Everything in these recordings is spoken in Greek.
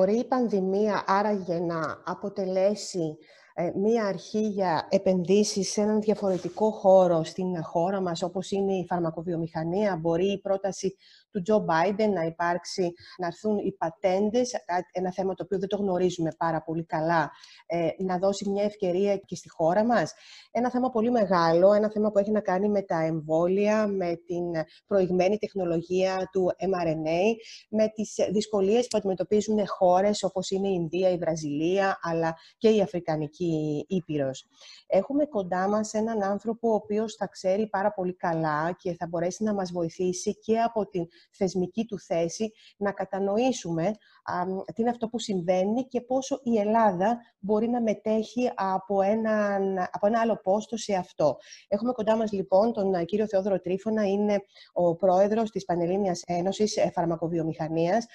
Μπορεί η πανδημία άραγε να αποτελέσει ε, μία αρχή για επενδύσεις σε έναν διαφορετικό χώρο στην χώρα μας, όπως είναι η φαρμακοβιομηχανία. Μπορεί η πρόταση του Τζο Μπάιντεν να υπάρξει, να έρθουν οι πατέντες, ένα θέμα το οποίο δεν το γνωρίζουμε πάρα πολύ καλά, ε, να δώσει μια ευκαιρία και στη χώρα μας. Ένα θέμα πολύ μεγάλο, ένα θέμα που έχει να κάνει με τα εμβόλια, με την προηγμένη τεχνολογία του mRNA, με τις δυσκολίες που αντιμετωπίζουν χώρες όπως είναι η Ινδία, η Βραζιλία, αλλά και η Αφρικανική Ήπειρος. Έχουμε κοντά μας έναν άνθρωπο ο οποίος θα ξέρει πάρα πολύ καλά και θα μπορέσει να μας βοηθήσει και από την θεσμική του θέση να κατανοήσουμε α, τι είναι αυτό που συμβαίνει και πόσο η Ελλάδα μπορεί να μετέχει από, έναν, από ένα άλλο πόστο σε αυτό. Έχουμε κοντά μας λοιπόν τον κύριο Θεόδωρο Τρίφωνα, είναι ο πρόεδρος της Πανελλήνιας Ένωσης Φαρμακοβιομηχανίας.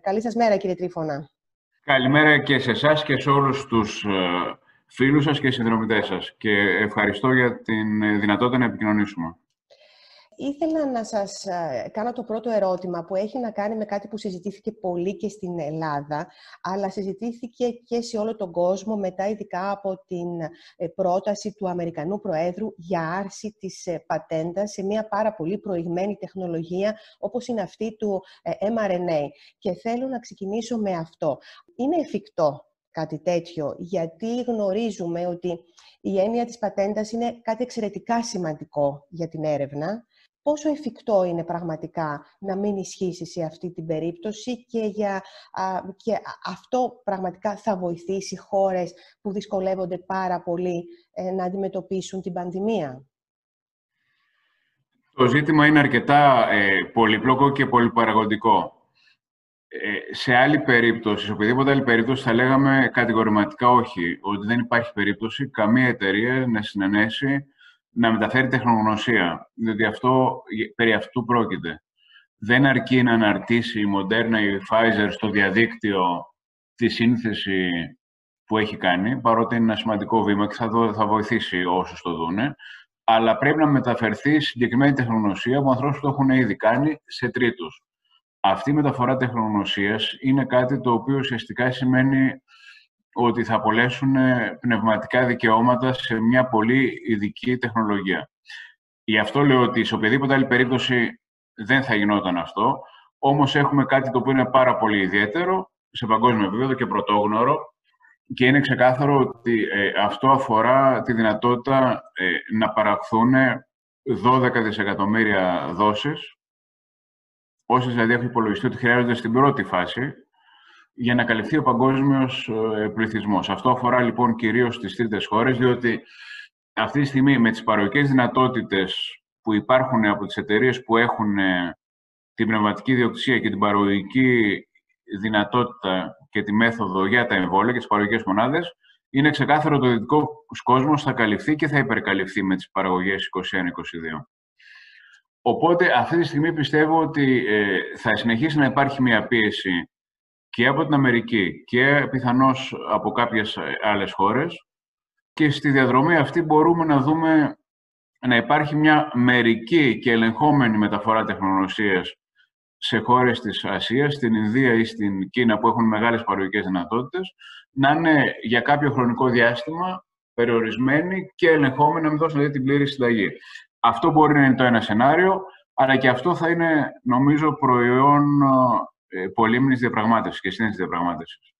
Καλή σας μέρα κύριε Τρίφωνα. Καλημέρα και σε εσάς και σε όλους τους ε, φίλους σας και συνδρομητές σας και ευχαριστώ για την ε, δυνατότητα να επικοινωνήσουμε. Ήθελα να σας ε, κάνω το πρώτο ερώτημα που έχει να κάνει με κάτι που συζητήθηκε πολύ και στην Ελλάδα, αλλά συζητήθηκε και σε όλο τον κόσμο μετά ειδικά από την ε, πρόταση του Αμερικανού Προέδρου για άρση της πατέντας σε μια πάρα πολύ προηγμένη τεχνολογία όπως είναι αυτή του mRNA. Και θέλω να ξεκινήσω με αυτό. Είναι εφικτό κάτι τέτοιο, γιατί γνωρίζουμε ότι η έννοια της πατέντας είναι κάτι εξαιρετικά σημαντικό για την έρευνα. Πόσο εφικτό είναι πραγματικά να μην ισχύσει σε αυτή την περίπτωση και, για, και αυτό πραγματικά θα βοηθήσει χώρες που δυσκολεύονται πάρα πολύ ε, να αντιμετωπίσουν την πανδημία; Το ζήτημα είναι αρκετά ε, πολύπλοκο και πολυπαραγωγικό. Ε, σε άλλη περίπτωση, σε οποιαδήποτε άλλη περίπτωση, θα λέγαμε κατηγορηματικά όχι, ότι δεν υπάρχει περίπτωση καμία εταιρεία να συνενέσει να μεταφέρει τεχνογνωσία, διότι αυτό, περί αυτού πρόκειται. Δεν αρκεί να αναρτήσει η Moderna ή η Pfizer στο διαδίκτυο τη σύνθεση που έχει κάνει, παρότι είναι ένα σημαντικό βήμα και θα, θα βοηθήσει όσους το δούνε, αλλά πρέπει να μεταφερθεί συγκεκριμένη τεχνογνωσία που ανθρώπους το έχουν ήδη κάνει σε τρίτους. Αυτή η μεταφορά τεχνογνωσίας είναι κάτι το οποίο ουσιαστικά σημαίνει ότι θα απολέσουν πνευματικά δικαιώματα σε μια πολύ ειδική τεχνολογία. Γι' αυτό λέω ότι σε οποιαδήποτε άλλη περίπτωση δεν θα γινόταν αυτό, όμως έχουμε κάτι το οποίο είναι πάρα πολύ ιδιαίτερο σε παγκόσμιο επίπεδο και πρωτόγνωρο και είναι ξεκάθαρο ότι ε, αυτό αφορά τη δυνατότητα ε, να παραχθούν 12 δισεκατομμύρια δόσεις Όσοι δηλαδή έχουν υπολογιστεί ότι χρειάζονται στην πρώτη φάση για να καλυφθεί ο παγκόσμιος ε, πληθυσμός. Αυτό αφορά λοιπόν κυρίως τις τρίτες χώρες, διότι αυτή τη στιγμή με τις παροχές δυνατότητες που υπάρχουν από τις εταιρείες που έχουν ε, την πνευματική διοκτησία και την παραγωγική δυνατότητα και τη μέθοδο για τα εμβόλια και τις παραγωγικές μονάδες, είναι ξεκάθαρο ότι ο δυτικός κόσμος θα καλυφθεί και θα υπερκαλυφθεί με τις παραγωγές 21-22. Οπότε αυτή τη στιγμή πιστεύω ότι ε, θα συνεχίσει να υπάρχει μια πίεση και από την Αμερική και πιθανώς από κάποιες ε, άλλες χώρες και στη διαδρομή αυτή μπορούμε να δούμε να υπάρχει μια μερική και ελεγχόμενη μεταφορά τεχνογνωσίας σε χώρες της Ασίας, στην Ινδία ή στην Κίνα που έχουν μεγάλες παραγωγικές δυνατότητες, να είναι για κάποιο χρονικό διάστημα περιορισμένη και ελεγχόμενη να μην δώσουν δηλαδή, την πλήρη συνταγή. Αυτό μπορεί να είναι το ένα σενάριο, αλλά και αυτό θα είναι, νομίζω, προϊόν ε, πολύμνης διαπραγμάτευσης και σύνδεσης διαπραγμάτευσης.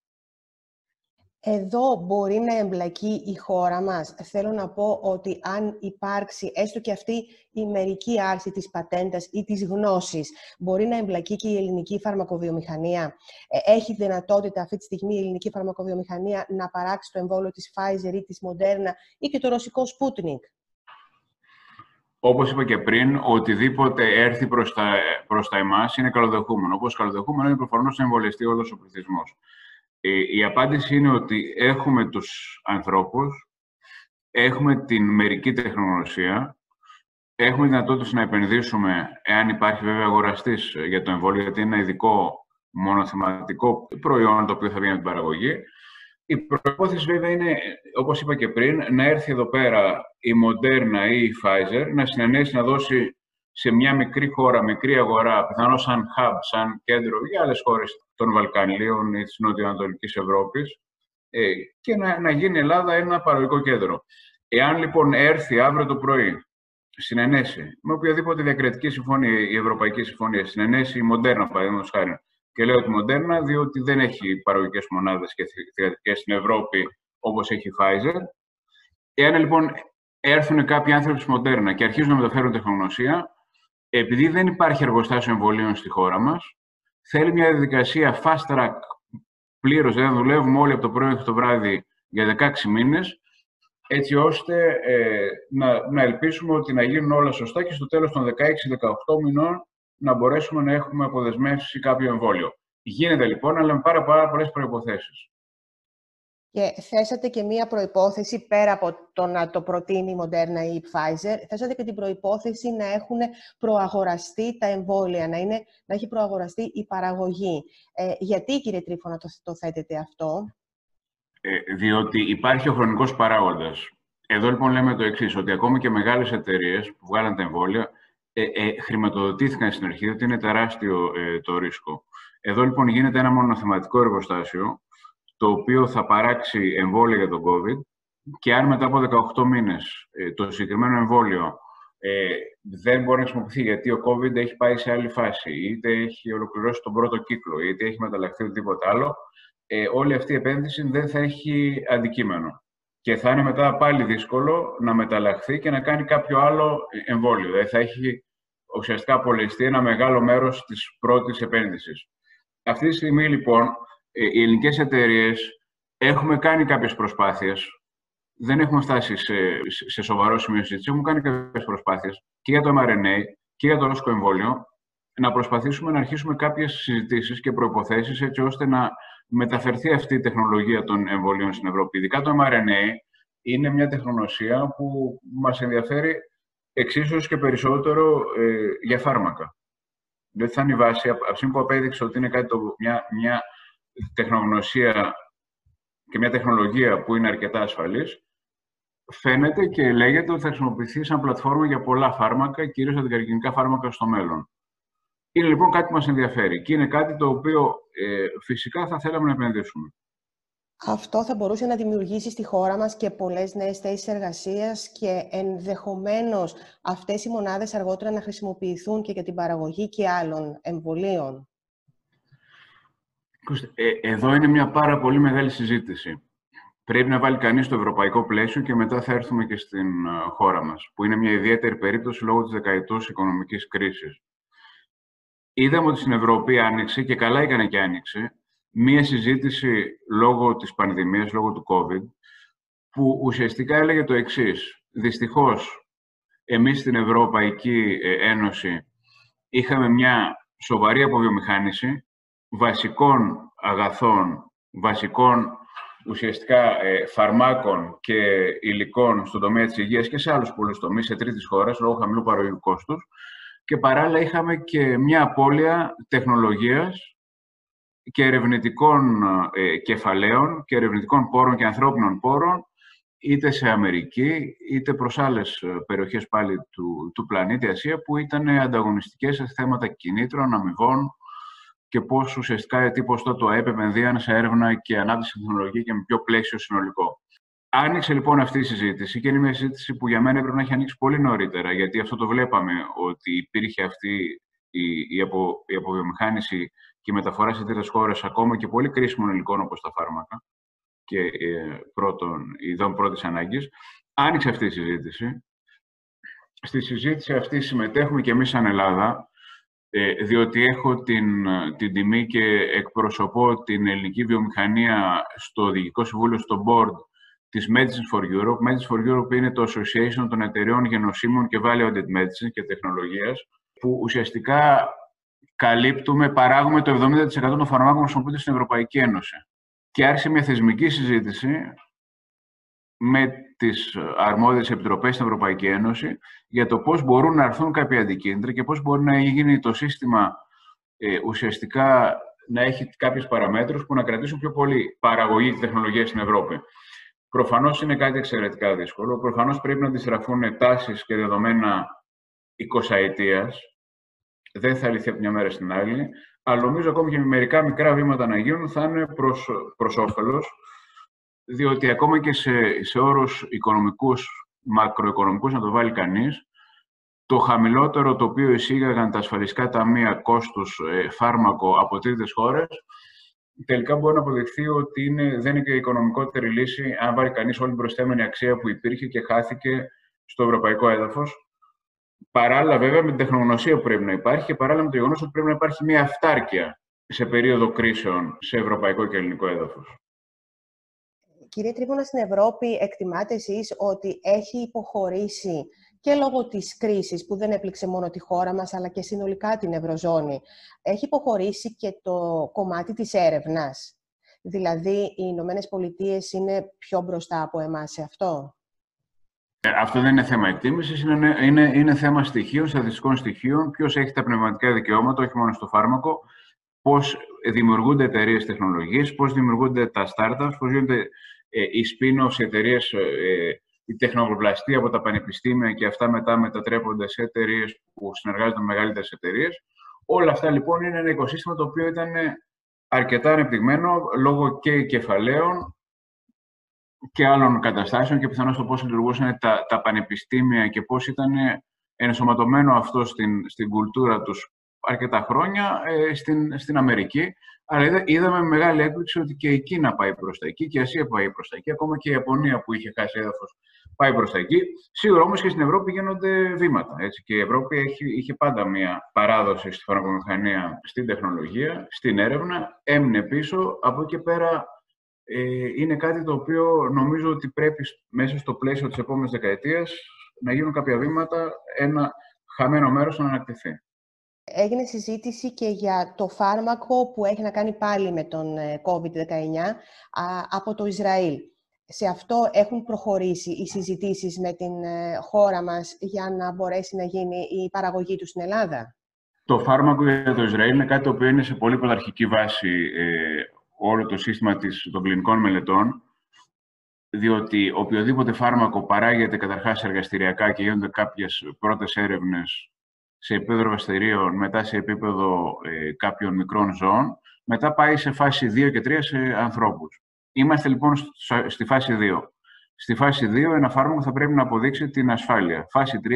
Εδώ μπορεί να εμπλακεί η χώρα μας. Θέλω να πω ότι αν υπάρξει έστω και αυτή η μερική άρση της πατέντας ή της γνώσης, μπορεί να εμπλακεί και η ελληνική φαρμακοβιομηχανία. Ε, έχει δυνατότητα αυτή τη στιγμή η ελληνική φαρμακοβιομηχανία να παράξει το εμβόλιο της Pfizer ή της Moderna ή και το ρωσικό Sputnik. Όπως είπα και πριν, οτιδήποτε έρθει προς τα, προς τα εμάς είναι καλοδεχούμενο. Όπως καλοδεχούμενο είναι προφανώς να εμβολιαστεί όλος ο πληθυσμός. Η, η απάντηση είναι ότι έχουμε τους ανθρώπους, έχουμε την μερική τεχνογνωσία, έχουμε δυνατότητα να επενδύσουμε, εάν υπάρχει βέβαια αγοραστής για το εμβόλιο, γιατί είναι ένα ειδικό μονοθεματικό προϊόν το οποίο θα βγει από την παραγωγή. Η προπόθεση βέβαια είναι, όπως είπα και πριν, να έρθει εδώ πέρα η Moderna ή η Pfizer, να συνενέσει να δώσει σε μια μικρή χώρα, μικρή αγορά, πιθανώς σαν hub, σαν κέντρο για άλλες χώρες των Βαλκανίων ή της Νοτιοανατολική Ευρώπης, ε, και να, να γίνει η Ελλάδα ένα παραγωγικό κέντρο. Εάν λοιπόν έρθει αύριο το πρωί συνενέσει με οποιαδήποτε διακριτική συμφωνία, η Ευρωπαϊκή Συμφωνία, συνενέσει η Μοντέρνα, παραδείγματος χάρη, και λέω τη Μοντέρνα διότι δεν έχει παραγωγικές μονάδες και θηγατρικέ στην Ευρώπη όπως έχει η Pfizer. Εάν λοιπόν έρθουν κάποιοι άνθρωποι τη Μοντέρνα και αρχίζουν να μεταφέρουν τεχνογνωσία, επειδή δεν υπάρχει εργοστάσιο εμβολίων στη χώρα μας, θέλει μια διαδικασία fast track πλήρως, δηλαδή δουλεύουμε όλοι από το πρωί μέχρι το βράδυ για 16 μήνες, έτσι ώστε ε, να, να ελπίσουμε ότι να γίνουν όλα σωστά και στο τέλος των 16-18 μηνών να μπορέσουμε να έχουμε αποδεσμεύσει κάποιο εμβόλιο. Γίνεται λοιπόν, αλλά με πάρα, πάρα πολλές προϋποθέσεις. Και θέσατε και μία προϋπόθεση, πέρα από το να το προτείνει η Moderna ή η Pfizer, θέσατε και την προϋπόθεση να έχουν προαγοραστεί τα εμβόλια, να, είναι, να έχει προαγοραστεί η παραγωγή. Ε, γιατί, κύριε Τρίφωνα, το, το θέτετε αυτό; Ε, διότι υπάρχει ο χρονικός παράγοντας. Εδώ λοιπόν λέμε το εξής ότι ακόμη και μεγάλες εταιρείες που βγάλαν τα εμβόλια ε, ε, χρηματοδοτήθηκαν στην αρχή, ότι είναι τεράστιο ε, το ρίσκο. Εδώ λοιπόν γίνεται ένα μονοθεματικό εργοστάσιο, το οποίο θα παράξει εμβόλια για τον COVID και αν μετά από 18 μήνες ε, το συγκεκριμένο εμβόλιο ε, δεν μπορεί να χρησιμοποιηθεί γιατί ο COVID έχει πάει σε άλλη φάση, είτε έχει ολοκληρώσει τον πρώτο κύκλο, είτε έχει μεταλλαχθεί οτιδήποτε άλλο, ε, όλη αυτή η επένδυση δεν θα έχει αντικείμενο. Και θα είναι μετά πάλι δύσκολο να μεταλλαχθεί και να κάνει κάποιο άλλο εμβόλιο. Δηλαδή θα έχει ουσιαστικά απολυστεί ένα μεγάλο μέρος της πρώτης επένδυσης. Αυτή τη στιγμή, λοιπόν, ε, οι ελληνικές εταιρείες έχουμε κάνει κάποιες προσπάθειες. Δεν έχουμε φτάσει σε, σε σοβαρό σημείο συζήτηση. Έχουμε κάνει κάποιες προσπάθειες και για το mRNA και για το ρώσικο εμβόλιο να προσπαθήσουμε να αρχίσουμε κάποιες συζητήσεις και προϋποθέσεις έτσι ώστε να μεταφερθεί αυτή η τεχνολογία των εμβολίων στην Ευρώπη. Ειδικά το mRNA είναι μια τεχνολογία που μας ενδιαφέρει εξίσου και περισσότερο ε, για φάρμακα. Δεν θα είναι η βάση, από τη που απέδειξε ότι είναι κάτι το, μια, μια τεχνογνωσία και μια τεχνολογία που είναι αρκετά ασφαλής, φαίνεται και λέγεται ότι θα χρησιμοποιηθεί σαν πλατφόρμα για πολλά φάρμακα, κυρίως αντικαρκυνικά φάρμακα στο μέλλον. Είναι λοιπόν κάτι που μας ενδιαφέρει και είναι κάτι το οποίο ε, φυσικά θα θέλαμε να επενδύσουμε. Αυτό θα μπορούσε να δημιουργήσει στη χώρα μας και πολλές νέες θέσεις εργασίας και ενδεχομένως αυτές οι μονάδες αργότερα να χρησιμοποιηθούν και για την παραγωγή και άλλων εμβολίων. Ε, εδώ είναι μια πάρα πολύ μεγάλη συζήτηση. Πρέπει να βάλει κανείς το ευρωπαϊκό πλαίσιο και μετά θα έρθουμε και στην ε, χώρα μας, που είναι μια ιδιαίτερη περίπτωση λόγω της δεκαετούς οικονομικής κρίσης. Είδαμε ότι στην Ευρώπη άνοιξε και καλά έκανε και άνοιξε μία συζήτηση λόγω της πανδημίας, λόγω του COVID, που ουσιαστικά έλεγε το εξής. Δυστυχώς, εμείς στην Ευρωπαϊκή ε, Ένωση είχαμε μια σοβαρή αποβιομηχάνηση βασικών αγαθών, βασικών ουσιαστικά ε, φαρμάκων και υλικών στον τομέα της υγείας και σε άλλους πολλούς τομείς, σε τρίτης χώρας, λόγω χαμηλού παραγωγικού κόστους. Και παράλληλα είχαμε και μια απώλεια τεχνολογίας και ερευνητικών ε, κεφαλαίων και ερευνητικών πόρων και ανθρώπινων πόρων είτε σε Αμερική, είτε προς άλλες ε, περιοχές πάλι του, του πλανήτη Ασία, που ήταν ανταγωνιστικές σε θέματα κινήτρων, αμοιβών και πώς ουσιαστικά τι το το ΑΕΠ επενδύαν σε έρευνα και ανάπτυξη τεχνολογία και με πιο πλαίσιο συνολικό. Άνοιξε λοιπόν αυτή η συζήτηση και είναι μια συζήτηση που για μένα έπρεπε να έχει ανοίξει πολύ νωρίτερα, γιατί αυτό το βλέπαμε ότι υπήρχε αυτή η, η, απο, η αποβιομηχάνηση και η μεταφορά σε τρίτες χώρες ακόμα και πολύ κρίσιμων υλικών όπως τα φάρμακα και ε, πρώτον, ειδών πρώτης ανάγκης. Άνοιξε αυτή η συζήτηση. Στη συζήτηση αυτή συμμετέχουμε και εμείς σαν Ελλάδα, ε, διότι έχω την, την τιμή και εκπροσωπώ την ελληνική βιομηχανία στο Διοικητικό Συμβούλιο, στο Board της Medicine for Europe. Medicine for Europe είναι το Association των Εταιρεών Γενοσύμων και Value Added Medicine και Τεχνολογίας, που ουσιαστικά καλύπτουμε, παράγουμε το 70% των φαρμάκων που χρησιμοποιούνται στην Ευρωπαϊκή Ένωση. Και άρχισε μια θεσμική συζήτηση με τις αρμόδιες επιτροπές στην Ευρωπαϊκή Ένωση για το πώς μπορούν να έρθουν κάποια αντικίνητρα και πώς μπορεί να γίνει το σύστημα ε, ουσιαστικά να έχει κάποιες παραμέτρους που να κρατήσουν πιο πολύ παραγωγή και τεχνολογία στην Ευρώπη. Προφανώς είναι κάτι εξαιρετικά δύσκολο. Προφανώς πρέπει να αντιστραφούν τάσεις και δεδομένα εικοσαετίας, δεν θα λυθεί από μια μέρα στην άλλη, αλλά νομίζω ακόμη και με μερικά μικρά βήματα να γίνουν θα είναι προς, προς όφελος, διότι ακόμα και σε, σε όρους οικονομικούς, μακροοικονομικούς να το βάλει κανείς, το χαμηλότερο το οποίο εισήγαγαν τα ασφαλιστικά ταμεία κόστους ε, φάρμακο από τρίτες χώρες, τελικά μπορεί να αποδειχθεί ότι είναι, δεν είναι και η οικονομικότερη λύση αν βάλει κανείς όλη την προσθέμενη αξία που υπήρχε και χάθηκε στο ευρωπαϊκό έδαφος. Παράλληλα, βέβαια, με την τεχνογνωσία που πρέπει να υπάρχει και παράλληλα με το γεγονός ότι πρέπει να υπάρχει μια αυτάρκεια σε περίοδο κρίσεων σε ευρωπαϊκό και ελληνικό έδαφος. Κύριε Τρίπονα, στην Ευρώπη εκτιμάτε εσείς ότι έχει υποχωρήσει και λόγω της κρίσης που δεν έπληξε μόνο τη χώρα μας, αλλά και συνολικά την Ευρωζώνη, έχει υποχωρήσει και το κομμάτι της έρευνας; Δηλαδή, οι Ηνωμένες Πολιτείες είναι πιο μπροστά από εμάς σε αυτό; Ε, αυτό δεν είναι θέμα εκτίμησης, είναι, είναι, είναι θέμα στοιχείων, στατιστικών στοιχείων. Ποιος έχει τα πνευματικά δικαιώματα, όχι μόνο στο φάρμακο, πώς δημιουργούνται εταιρείες τεχνολογίας, πώς δημιουργούνται τα startups, πώς γίνονται ε, οι spin-offs, οι εταιρείες, ε, η τεχνοπλαστή από τα πανεπιστήμια και αυτά μετά μετατρέπονται σε εταιρείες που συνεργάζονται με μεγαλύτερες εταιρείες. Όλα αυτά λοιπόν είναι ένα οικοσύστημα το οποίο ήταν αρκετά ανεπτυγμένο λόγω και κεφαλαίων και άλλων καταστάσεων και πιθανώς το πώς λειτουργούσαν τα, τα πανεπιστήμια και πώς ήταν ενσωματωμένο αυτό στην, στην κουλτούρα τους αρκετά χρόνια ε, στην, στην Αμερική. Αλλά είδαμε με μεγάλη έκπληξη ότι και η Κίνα πάει προς τα εκεί και η Ασία πάει προς τα εκεί, ακόμα και η Ιαπωνία που είχε χάσει έδαφος πάει προς τα εκεί. Σίγουρα όμως και στην Ευρώπη γίνονται βήματα. Έτσι. Και η Ευρώπη έχει, είχε πάντα μια παράδοση στη φαρμακομηχανία, στην τεχνολογία, στην έρευνα, έμεινε πίσω. Από εκεί πέρα ε, είναι κάτι το οποίο νομίζω ότι πρέπει μέσα στο πλαίσιο της επόμενης δεκαετίας να γίνουν κάποια βήματα, ένα χαμένο μέρος να ανακτηθεί. Έγινε συζήτηση και για το φάρμακο που έχει να κάνει πάλι με τον ε, COVID-19 από το Ισραήλ. Σε αυτό έχουν προχωρήσει οι συζητήσεις με την ε, χώρα μας για να μπορέσει να γίνει η παραγωγή του στην Ελλάδα; Το φάρμακο για το Ισραήλ είναι κάτι το οποίο είναι σε πολύ πρωταρχική βάση όλο το σύστημα της, των κλινικών μελετών, διότι οποιοδήποτε φάρμακο παράγεται καταρχάς εργαστηριακά και γίνονται κάποιες πρώτες έρευνες σε επίπεδο εργαστηρίων, μετά σε επίπεδο ε, κάποιων μικρών ζώων, μετά πάει σε φάση 2 και 3 σε ανθρώπους. Είμαστε λοιπόν στη φάση 2. Στη φάση 2 ένα φάρμακο θα πρέπει να αποδείξει την ασφάλεια. Φάση 3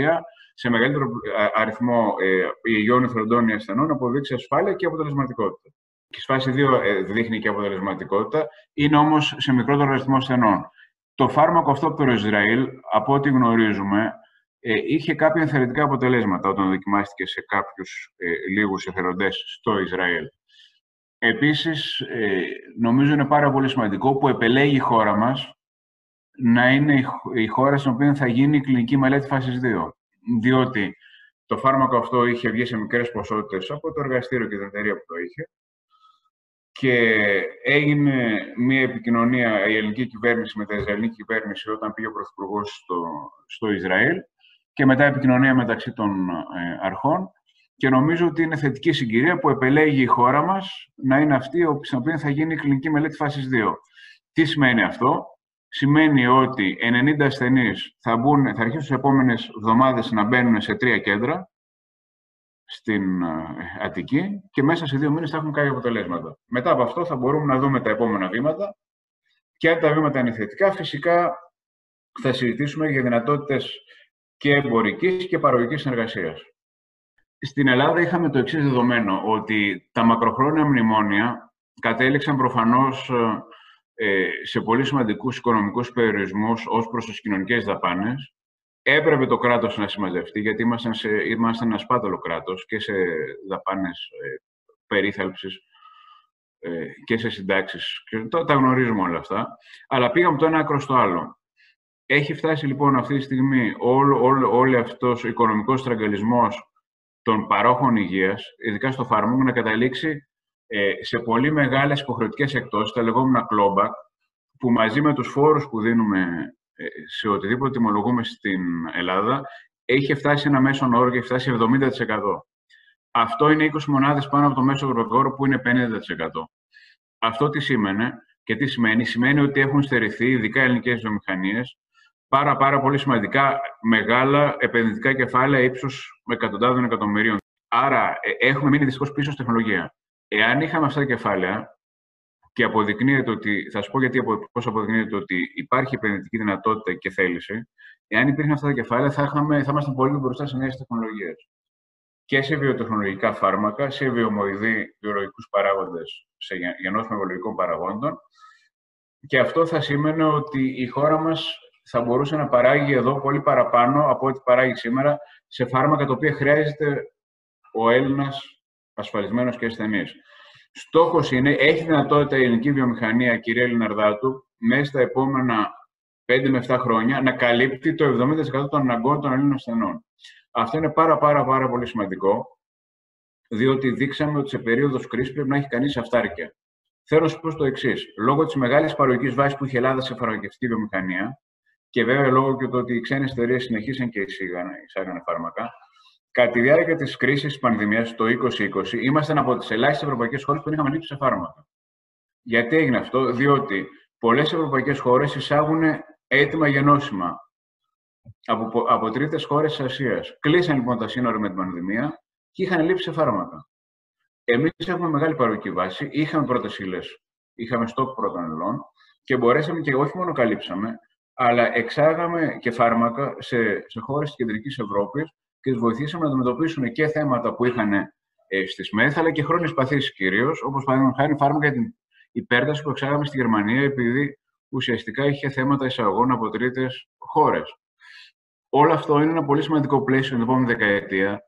σε μεγαλύτερο ε, αριθμό ε, υγιών ηθροντών ασθενών αποδείξει ασφάλεια και αποτελεσματικότητα και στη φάση 2 ε, δείχνει και αποτελεσματικότητα, είναι όμως σε μικρότερο αριθμό ασθενών. Το φάρμακο αυτό από το Ισραήλ, από ό,τι γνωρίζουμε, ε, είχε κάποια ενθαρρυντικά αποτελέσματα όταν δοκιμάστηκε σε κάποιους ε, λίγους εθελοντές στο Ισραήλ. Επίσης, ε, νομίζω είναι πάρα πολύ σημαντικό που επελέγει η χώρα μας να είναι η χώρα στην οποία θα γίνει η κλινική μελέτη φάσης 2. Διότι το φάρμακο αυτό είχε βγει σε μικρές ποσότητες από το εργαστήριο και την εταιρεία που το είχε και έγινε μια επικοινωνία η ελληνική κυβέρνηση με την Ισραηλινή κυβέρνηση όταν πήγε ο Πρωθυπουργός στο, στο Ισραήλ και μετά επικοινωνία μεταξύ των ε, αρχών και νομίζω ότι είναι θετική συγκυρία που επελέγει η χώρα μας να είναι αυτή στην οποία θα γίνει η κλινική μελέτη φάσης 2. Τι σημαίνει αυτό; Σημαίνει ότι 90 ασθενείς θα, μπουν, θα αρχίσουν τις επόμενες εβδομάδες να μπαίνουν σε τρία κέντρα στην ε, Αττική και μέσα σε δύο μήνες θα έχουμε κάποια αποτελέσματα. Μετά από αυτό θα μπορούμε να δούμε τα επόμενα βήματα και αν τα βήματα είναι θετικά, φυσικά θα συζητήσουμε για δυνατότητες και εμπορικής και παραγωγικής συνεργασίας. Στην Ελλάδα είχαμε το εξής δεδομένο, ότι τα μακροχρόνια μνημόνια κατέληξαν προφανώς ε, σε πολύ σημαντικούς οικονομικούς περιορισμούς ως προς τις κοινωνικές δαπάνες έπρεπε το κράτος να συμμαζευτεί, γιατί ήμασταν, σε, ήμασταν ένα σπάταλο κράτος και σε δαπάνες ε, περίθαλψης ε, και σε συντάξεις. Και τα, τα γνωρίζουμε όλα αυτά. Αλλά πήγαμε το ένα άκρο στο άλλο. Έχει φτάσει λοιπόν αυτή τη στιγμή όλο, όλο, όλο αυτός ο οικονομικός στραγγαλισμός των παρόχων υγείας, ειδικά στο φάρμακο, να καταλήξει ε, σε πολύ μεγάλες υποχρεωτικές εκτόσεις, τα λεγόμενα clawback, που μαζί με τους φόρους που δίνουμε ε, σε οτιδήποτε τιμολογούμε στην Ελλάδα, έχει φτάσει ένα μέσο όρο και έχει φτάσει 70%. Αυτό είναι 20 μονάδες πάνω από το μέσο ευρωπαϊκό όρο που είναι 50%. Αυτό τι σημαίνει και τι σημαίνει; Σημαίνει ότι έχουν στερηθεί, ειδικά ελληνικές βιομηχανίες, πάρα, πάρα πολύ σημαντικά μεγάλα επενδυτικά κεφάλαια ύψους με εκατοντάδων εκατομμυρίων. Άρα ε, έχουμε μείνει δυστυχώς πίσω στη τεχνολογία. Εάν είχαμε αυτά τα κεφάλαια και αποδεικνύεται ότι, θα σου πω γιατί πώς αποδεικνύεται ότι υπάρχει επενδυτική δυνατότητα και θέληση, εάν υπήρχαν αυτά τα κεφάλαια θα, είχαμε, θα ήμασταν πολύ μπροστά σε νέες τεχνολογίες και σε βιοτεχνολογικά φάρμακα, σε βιομοειδή βιολογικούς παράγοντες, σε γεννόσιμο βιολογικών παραγόντων. Και αυτό θα σήμαινε ότι η χώρα μας θα μπορούσε να παράγει εδώ πολύ παραπάνω από ό,τι παράγει σήμερα σε φάρμακα τα οποία χρειάζεται ο Έλληνας ασφαλισμένος και ασθενής. Στόχος είναι, έχει δυνατότητα η ελληνική βιομηχανία, κυρία Λιναρδάτου, μέσα στα επόμενα 5 με 7 χρόνια να καλύπτει το 70% των αναγκών των Ελλήνων ασθενών. Αυτό είναι πάρα, πάρα, πάρα πολύ σημαντικό, διότι δείξαμε ότι σε περίοδος κρίσης πρέπει να έχει κανείς αυτάρκεια. Θέλω να σου πω το εξής. Λόγω της μεγάλης παραγωγικής βάσης που είχε η Ελλάδα σε φαρμακευτική βιομηχανία και βέβαια λόγω και το ότι οι ξένες εταιρείες συνεχίσαν και εισάγανε φάρμακα, κατά τη διάρκεια της κρίσης της πανδημίας το 2020, ήμασταν από τις ελάχιστες ευρωπαϊκές χώρες που δεν είχαμε λήψει σε φάρμακα. Γιατί έγινε αυτό, διότι πολλές ευρωπαϊκές χώρες εισάγουν έτοιμα γενώσιμα από, από τρίτες χώρες της Ασίας. Κλείσαν λοιπόν τα σύνορα με την πανδημία και είχαν λείψει σε φάρμακα. Εμείς έχουμε μεγάλη παροχή βάση, είχαμε πρώτες ύλες, είχαμε στόκ πρώτων υλών και μπορέσαμε και όχι μόνο καλύψαμε, αλλά εξάγαμε και φάρμακα σε, σε χώρες της κεντρικής Ευρώπης και του βοηθήσαμε να αντιμετωπίσουν και θέματα που είχαν ε, στις ΜΕΘ, αλλά και χρόνιες παθήσεις κυρίως, όπως παραδείγματος χάρη φάρμακα για την υπέρταση που εξάγαμε στη Γερμανία, επειδή ουσιαστικά είχε θέματα εισαγωγών από τρίτες χώρες. Όλο αυτό είναι ένα πολύ σημαντικό πλαίσιο την επόμενη δεκαετία,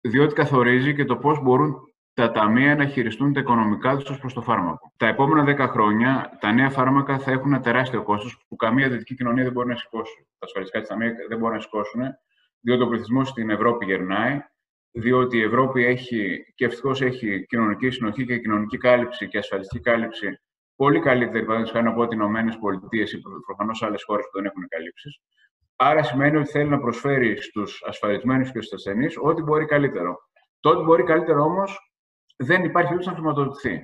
διότι καθορίζει και το πώς μπορούν τα ταμεία να χειριστούν τα οικονομικά τους προς το φάρμακο. Τα επόμενα δέκα χρόνια τα νέα φάρμακα θα έχουν ένα τεράστιο κόστος που καμία δυτική κοινωνία δεν μπορεί να σηκώσει. Τα ασφαλιστικά ταμεία δεν μπορούν να σηκώσουν, διότι ο πληθυσμός στην Ευρώπη γερνάει, διότι η Ευρώπη έχει και ευτυχώς έχει κοινωνική συνοχή και κοινωνική κάλυψη και ασφαλιστική κάλυψη πολύ καλύτερη, παραδείγματος χάρη από ό,τι οι ΗΠΑ ή προφανώς άλλες χώρες που δεν έχουν καλύψεις. Άρα σημαίνει ότι θέλει να προσφέρει στους ασφαλισμένους και στους ασθενείς ό,τι μπορεί καλύτερο. Το ό,τι μπορεί καλύτερο όμως δεν υπάρχει ούτε να χρηματοδοτηθεί.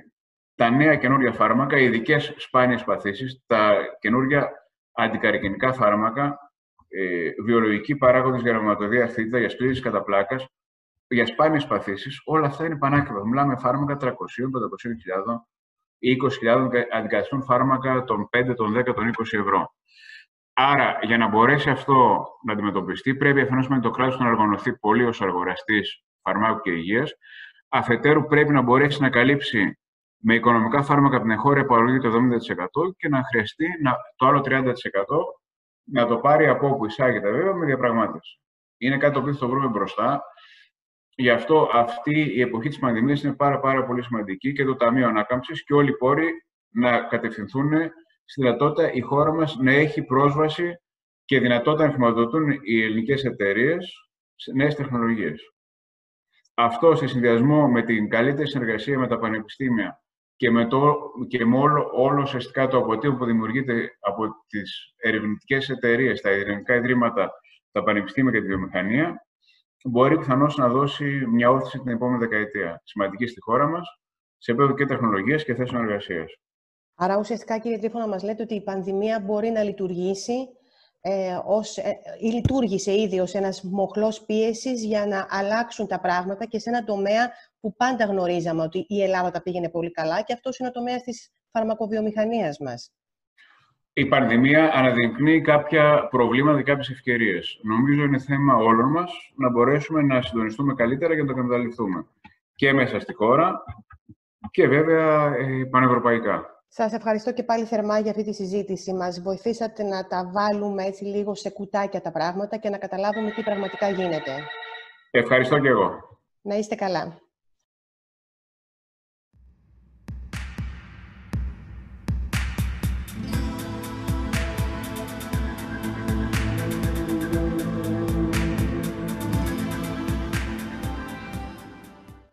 Τα νέα καινούργια φάρμακα, οι ειδικές σπάνιες παθήσεις, τα καινούργια αντικαρκυνικά φάρμακα, ε, βιολογικοί παράγοντε για ρευματοδία αρθρίτιδα, για σκλήρωση κατά πλάκα, για σπάνιες παθήσεις, όλα αυτά είναι πανάκριβα. Μιλάμε φάρμακα 300, 500 ή 20.000 αντικαθιστούν φάρμακα των 5, των 10, των 20 ευρώ. Άρα, για να μπορέσει αυτό να αντιμετωπιστεί, πρέπει αφενός με το κράτος να οργανωθεί πολύ ως αγοραστή φαρμάκου και υγείας. Αφετέρου, πρέπει να μπορέσει να καλύψει με οικονομικά φάρμακα από την εγχώρια παραγωγή το 70% και να χρειαστεί να, το άλλο 30% να το πάρει από όπου εισάγεται, βέβαια, με διαπραγμάτευση. Είναι κάτι το οποίο θα το βρούμε μπροστά. Γι' αυτό αυτή η εποχή της πανδημίας είναι πάρα, πάρα πολύ σημαντική και το Ταμείο Ανάκαμψης και όλοι οι πόροι να κατευθυνθούν στη δυνατότητα η χώρα μας να έχει πρόσβαση και δυνατότητα να χρηματοδοτούν οι ελληνικές εταιρείες σε νέες τεχνολογίες. Αυτό σε συνδυασμό με την καλύτερη συνεργασία με τα πανεπιστήμια και με, το, και με όλο, όλο ουσιαστικά το αποτύπωμα που δημιουργείται από τις ερευνητικές εταιρείες, τα ειρηνικά ιδρύματα, τα πανεπιστήμια και τη βιομηχανία, μπορεί πιθανώς να δώσει μια όθηση την επόμενη δεκαετία. Σημαντική στη χώρα μας, σε επίπεδο και τεχνολογίας και θέσεων εργασίας. Άρα ουσιαστικά κύριε Τρίφωνα μας λέτε ότι η πανδημία μπορεί να λειτουργήσει ε, ως, ε, ή λειτουργήσε ήδη ως ένας μοχλός πίεσης για να αλλάξουν τα πράγματα και σε ένα τομέα που πάντα γνωρίζαμε ότι η Ελλάδα τα πήγαινε πολύ καλά και αυτός είναι ο τομέας της φαρμακοβιομηχανίας μας. Η πανδημία αναδεικνύει κάποια προβλήματα και κάποιες ευκαιρίες. Νομίζω είναι θέμα όλων μας να μπορέσουμε να συντονιστούμε καλύτερα για να το εκμεταλλευτούμε. Και μέσα στη χώρα και βέβαια ε, πανευρωπαϊκά. Σας ευχαριστώ και πάλι θερμά για αυτή τη συζήτηση. Μας βοηθήσατε να τα βάλουμε έτσι λίγο σε κουτάκια τα πράγματα και να καταλάβουμε τι πραγματικά γίνεται. Ευχαριστώ και εγώ. Να είστε καλά.